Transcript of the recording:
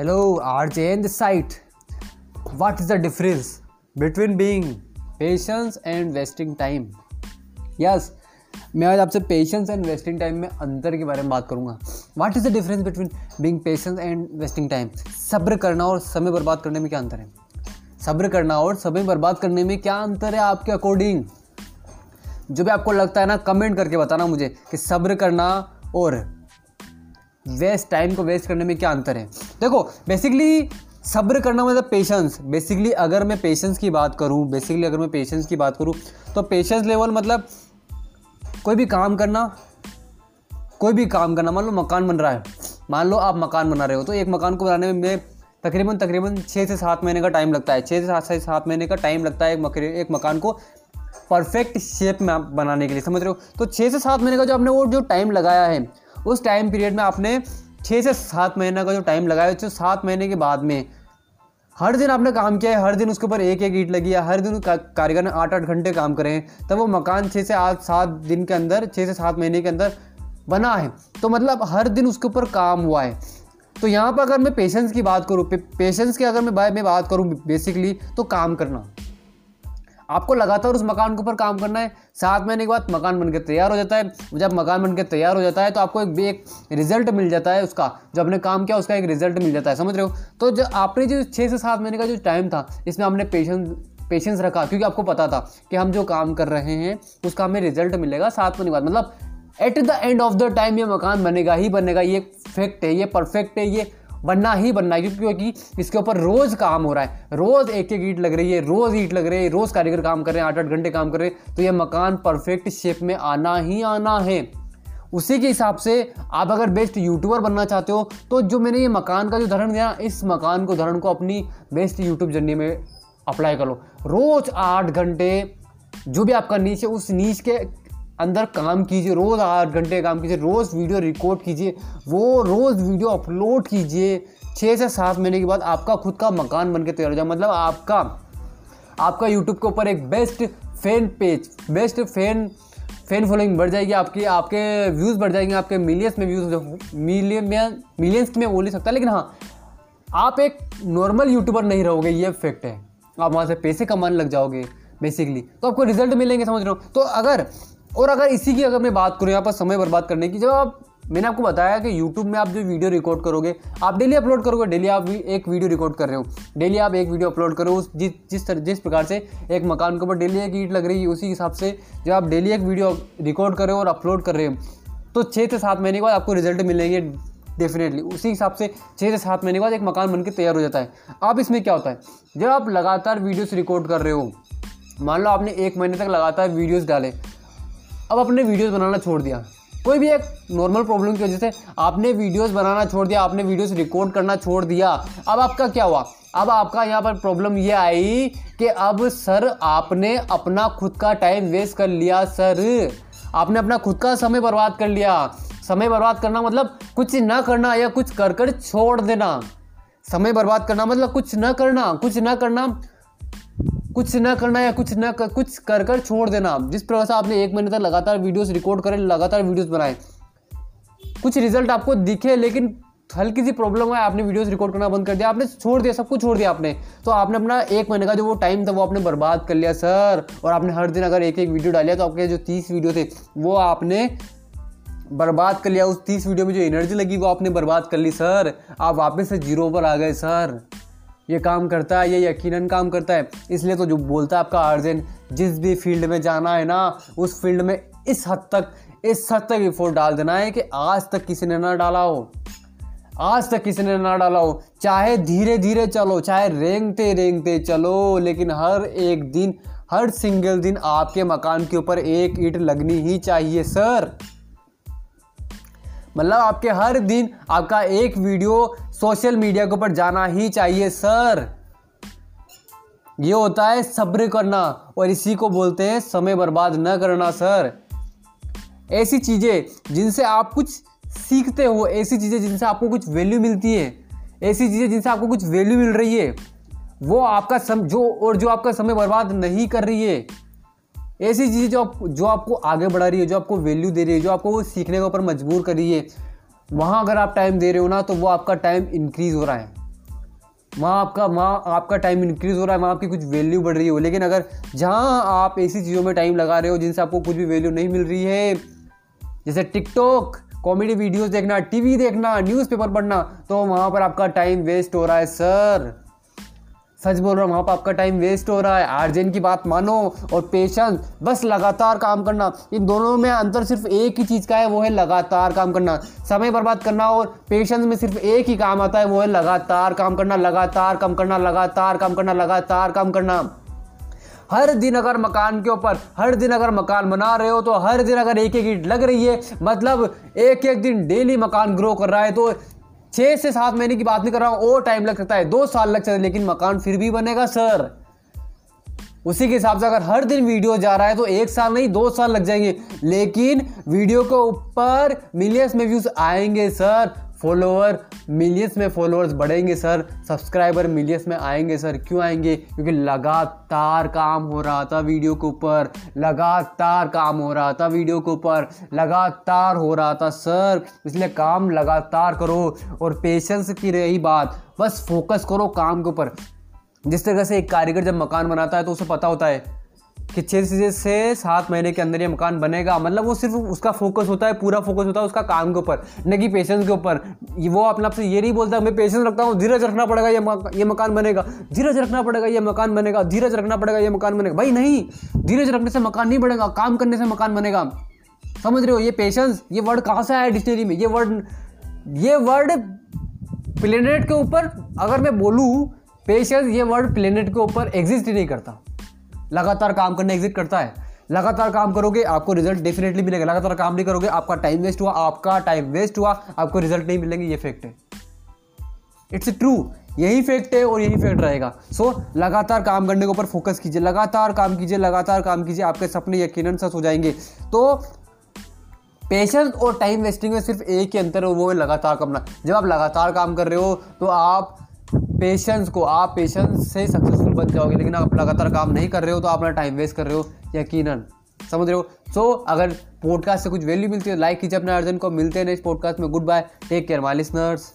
Hello, RJ in the site. What is the difference between being patience and wasting time yes मैं आज आपसे patience and wasting time में अंतर के बारे में बात करूँगा। What is the difference between being patience and wasting time सब्र करना और समय बर्बाद करने में क्या अंतर है? सब्र करना और समय बर्बाद करने में क्या अंतर है आपके अकॉर्डिंग जो भी आपको लगता है ना कमेंट करके बताना मुझे कि सब्र करना और वेस्ट टाइम को वेस्ट करने में क्या अंतर है? देखो बेसिकली सब्र करना मतलब पेशेंस बेसिकली अगर मैं पेशेंस की बात करूँ बेसिकली अगर मैं पेशेंस की बात करूँ तो पेशेंस लेवल मतलब कोई भी काम करना, कोई भी काम करना, मान लो मकान बन रहा है। मान लो आप मकान बना रहे हो तो एक मकान को बनाने में तकरीबन तकरीबन छः से सात महीने का टाइम लगता है। छः से सात से सात महीने का टाइम लगता है एक एक मकान को परफेक्ट शेप में बनाने के लिए, समझ रहे हो? तो छः से सात महीने का जो आपने वो, जो टाइम लगाया है उस टाइम पीरियड में आपने छः से सात महीने का जो टाइम लगाया, जो सात महीने के बाद में, हर दिन आपने काम किया है, हर दिन उसके ऊपर एक एक ईट लगी है, हर दिन कारीगर ने आठ आठ घंटे काम करे तब वो मकान छः से आठ, सात दिन के अंदर छः से सात महीने के अंदर बना है। तो मतलब हर दिन उसके ऊपर काम हुआ है। तो यहाँ पर अगर मैं पेशेंस की बात करूँ पेशेंस की अगर मैं मैं बात करूँ बेसिकली तो काम करना। आपको लगातार उस मकान के ऊपर काम करना है। सात महीने के बाद मकान बनकर तैयार हो जाता है। जब मकान बनकर तैयार हो जाता है तो आपको एक भी एक रिज़ल्ट मिल जाता है उसका। जो आपने काम किया, उसका एक रिज़ल्ट मिल जाता है। समझ रहे हो? तो जो आपने जो छः से सात महीने का जो टाइम था, इसमें आपने पेशेंस पेशेंस रखा। क्योंकि आपको पता था कि हम जो काम कर रहे हैं, उसका हमें रिज़ल्ट मिलेगा सात महीने बाद। मतलब at the end of the time ये मकान बनेगा ही बनेगा। ये फैक्ट है, ये परफेक्ट है, ये बनना ही बनना है, क्योंकि इसके ऊपर रोज़ काम हो रहा है। रोज़ एक एक ईट लग रही है, रोज़ ईट लग रही है, रोज़ कारीगर काम कर रहे हैं, आठ आठ घंटे काम कर रहे हैं। तो ये मकान परफेक्ट शेप में आना ही आना है। उसी के हिसाब से आप अगर बेस्ट यूट्यूबर बनना चाहते हो तो जो मैंने ये मकान का जो उदाहरण दिया, इस मकान को उदाहरण को अपनी बेस्ट यूट्यूब जर्नी में अप्लाई करो। रोज़ आठ घंटे, जो भी आपका नीच है, उस नीच के अंदर काम कीजिए, रोज़ आठ घंटे काम कीजिए, रोज़ वीडियो रिकॉर्ड कीजिए, वो रोज़ वीडियो अपलोड कीजिए। छः से सात महीने के बाद आपका खुद का मकान बन के तैयार हो जाए। मतलब आपका आपका यूट्यूब के ऊपर एक best fan page best fan fan following बढ़ जाएगी, आपकी, आपके व्यूज़ बढ़ जाएँगे, आपके मिलियंस में व्यूज़ मिलियन में मिलियंस में बोल नहीं सकता, लेकिन हाँ आप एक नॉर्मल यूट्यूबर नहीं रहोगे, ये फैक्ट है। आप वहाँ से पैसे कमाने लग जाओगे बेसिकली तो आपको रिज़ल्ट मिलेंगे, समझ रहे हो? तो अगर और अगर इसी की अगर मैं बात करूँ, यहाँ पर समय बर्बाद करने की, जब आप, मैंने आपको बताया कि YouTube में आप जो वीडियो रिकॉर्ड करोगे, आप डेली अपलोड करोगे डेली आप एक वीडियो रिकॉर्ड कर रहे हो। डेली आप एक वीडियो अपलोड करो, उस जिस जिस तरह जिस प्रकार से एक मकान के ऊपर डेली एक ईट लग रही है, उसी हिसाब से जब आप डेली एक वीडियो रिकॉर्ड कर रहे हो और अपलोड कर रहे हो तो छः से सात महीने के बाद आपको रिज़ल्ट मिलेंगे डेफिनेटली उसी हिसाब से छः से सात महीने के बाद एक मकान बनकर तैयार हो जाता है। अब इसमें क्या होता है? जब आप लगातार वीडियोस रिकॉर्ड कर रहे हो, मान लो आपने एक महीने तक लगातार वीडियोस डाले अब आपने वीडियोस बनाना छोड़ दिया। कोई भी एक नॉर्मल प्रॉब्लम की वजह से आपने वीडियोस बनाना छोड़ दिया, आपने वीडियोस रिकॉर्ड करना छोड़ दिया, अब आपका क्या हुआ? अब आपका यहाँ पर प्रॉब्लम ये आई कि अब सर आपने अपना खुद का टाइम वेस्ट कर लिया सर आपने अपना खुद का समय बर्बाद कर लिया। समय बर्बाद करना मतलब कुछ ना करना या कुछ कर कर छोड़ देना। समय बर्बाद करना मतलब कुछ ना करना, कुछ ना करना कुछ ना करना या कुछ ना कर, कुछ कर कर छोड़ देना। जिस प्रकार से आपने एक महीने तक लगातार वीडियोस रिकॉर्ड करें लगातार वीडियोस बनाए। कुछ रिज़ल्ट आपको दिखे लेकिन हल्की सी प्रॉब्लम है आपने वीडियोस रिकॉर्ड करना बंद कर दिया आपने छोड़ दिया सब कुछ छोड़ दिया आपने। तो आपने अपना एक महीने का जो वो टाइम था वो आपने बर्बाद कर लिया सर और आपने हर दिन अगर एक एक वीडियो डालिया तो आपके जो तीस वीडियो थे वो आपने बर्बाद कर लिया। उस तीस वीडियो में जो एनर्जी लगी वो आपने बर्बाद कर ली सर आप वापस से ज़ीरो पर आ गए सर ये काम करता है, ये यकीनन काम करता है। इसलिए तो जो बोलता है आपका अर्जेंट जिस भी फ़ील्ड में जाना है ना, उस फ़ील्ड में इस हद तक, इस हद तक इफोर्ट डाल देना है कि आज तक किसी ने ना डाला हो। आज तक किसी ने ना डाला हो। चाहे धीरे धीरे चलो, चाहे रेंगते रेंगते चलो, लेकिन हर एक दिन, हर सिंगल दिन आपके मकान के ऊपर एक ईट लगनी ही चाहिए सर मतलब आपके हर दिन आपका एक वीडियो सोशल मीडिया के ऊपर जाना ही चाहिए, सर। ये होता है सब्र करना और इसी को बोलते हैं समय बर्बाद न करना, सर। ऐसी चीज़ें जिनसे आप कुछ सीखते हो, ऐसी चीज़ें जिनसे आपको कुछ वैल्यू मिलती है, ऐसी चीज़ें जिनसे आपको कुछ वैल्यू मिल रही है, वो आपका सम, जो और जो आपका समय बर्बाद नहीं कर रही है, ऐसी चीज़ें जो आप, जो आपको आगे बढ़ा रही है, जो आपको वैल्यू दे रही है, जो आपको सीखने के ऊपर मजबूर कर रही है वहाँ अगर आप टाइम दे रहे हो ना तो वो आपका टाइम इंक्रीज हो रहा है। वहाँ आपका वहाँ आपका टाइम इंक्रीज हो रहा है, वहाँ आपकी कुछ वैल्यू बढ़ रही हो। लेकिन अगर जहाँ आप ऐसी चीज़ों में टाइम लगा रहे हो, जिनसे आपको कुछ भी वैल्यू नहीं मिल रही है, जैसे टिकटॉक कॉमेडी वीडियोस देखना टीवी देखना न्यूज़पेपर पढ़ना तो वहाँ पर आपका टाइम वेस्ट हो रहा है सर सच बोल रहा हूँ वहाँ पर आपका टाइम वेस्ट हो रहा है। आर्जेन की बात मानो और पेशेंस, बस लगातार काम करना। इन दोनों में अंतर सिर्फ़ एक ही चीज़ का है, वो है लगातार काम करना। समय बर्बाद करना और पेशेंस में सिर्फ़ एक ही काम आता है, वो है लगातार काम करना, लगातार काम करना, लगातार काम करना, लगातार काम करना। हर दिन अगर मकान के ऊपर, हर दिन अगर मकान बना रहे हो तो हर दिन अगर एक एक ईट लग रही है मतलब एक एक दिन डेली मकान ग्रो कर रहा है तो छः से सात महीने की बात नहीं कर रहा हूँ, और टाइम लग सकता है। दो साल लग सकता है, लेकिन मकान फिर भी बनेगा सर उसी के हिसाब से अगर हर दिन वीडियो जा रहा है तो एक साल नहीं, दो साल लग जाएँगे। लेकिन वीडियो के ऊपर मिलियंस में व्यूज़ आएँगे सर फॉलोअर मिलियंस में फॉलोअर्स बढ़ेंगे सर सब्सक्राइबर मिलियंस में आएँगे सर क्यों आएँगे? क्योंकि लगातार काम हो रहा था वीडियो के ऊपर. लगातार काम हो रहा था वीडियो के ऊपर. लगातार हो रहा था सर इसलिए काम लगातार करो और पेशेंस की रही बात. बस फोकस करो काम के ऊपर. जिस तरह से एक कारीगर जब मकान बनाता है तो उसे पता होता है कि छः से से सात महीने के अंदर ये मकान बनेगा। मतलब वो सिर्फ़ उसका फोकस होता है, पूरा फोकस होता है उसका काम के ऊपर, न कि पेशेंस के ऊपर। वो अपने आप से ये नहीं बोलता, मैं पेशेंस रखता हूँ, धीरज रखना पड़ेगा ये ये मकान बनेगा। धीरज रखना पड़ेगा ये मकान बनेगा, धीरज रखना पड़ेगा ये मकान बनेगा। भाई नहीं, धीरज रखने से मकान नहीं बनेगा, काम करने से मकान बनेगा। समझ रहे हो? ये पेशेंस ये वर्ड कहाँ से आया डिक्शनरी में? ये वर्ड ये वर्ड प्लेनेट के ऊपर, अगर मैं बोलूँ पेशेंस ये वर्ड प्लेनेट के ऊपर एग्जिस्ट ही नहीं करता। लगातार काम करने एग्जिट करता है। लगातार काम करोगे आपको रिज़ल्ट डेफिनेटली मिलेगा। लगातार काम नहीं करोगे आपका टाइम वेस्ट हुआ आपका टाइम वेस्ट हुआ आपको रिज़ल्ट नहीं मिलेंगे ये फैक्ट है। इट्स ट्रू यही फैक्ट है और यही फैक्ट रहेगा। सो so, लगातार काम करने के ऊपर फोकस कीजिए। लगातार काम कीजिए लगातार काम कीजिए आपके सपने यकीनन सच हो जाएँगे। तो पेशेंस और टाइम वेस्टिंग में सिर्फ़ एक ही अंतर है वो है लगातार करना। जब आप लगातार काम कर रहे हो तो आप पेशेंस को आप पेशेंस से सक्सेसफुल बन जाओगे लेकिन आप लगातार काम नहीं कर रहे हो तो आप अपना टाइम वेस्ट कर रहे हो यकीनन। समझ रहे हो? सो so, अगर पॉडकास्ट से कुछ वैल्यू मिलती है लाइक कीजिए अपने अर्जन को मिलते हैं नेक्स्ट पॉडकास्ट में। Goodbye take care my listeners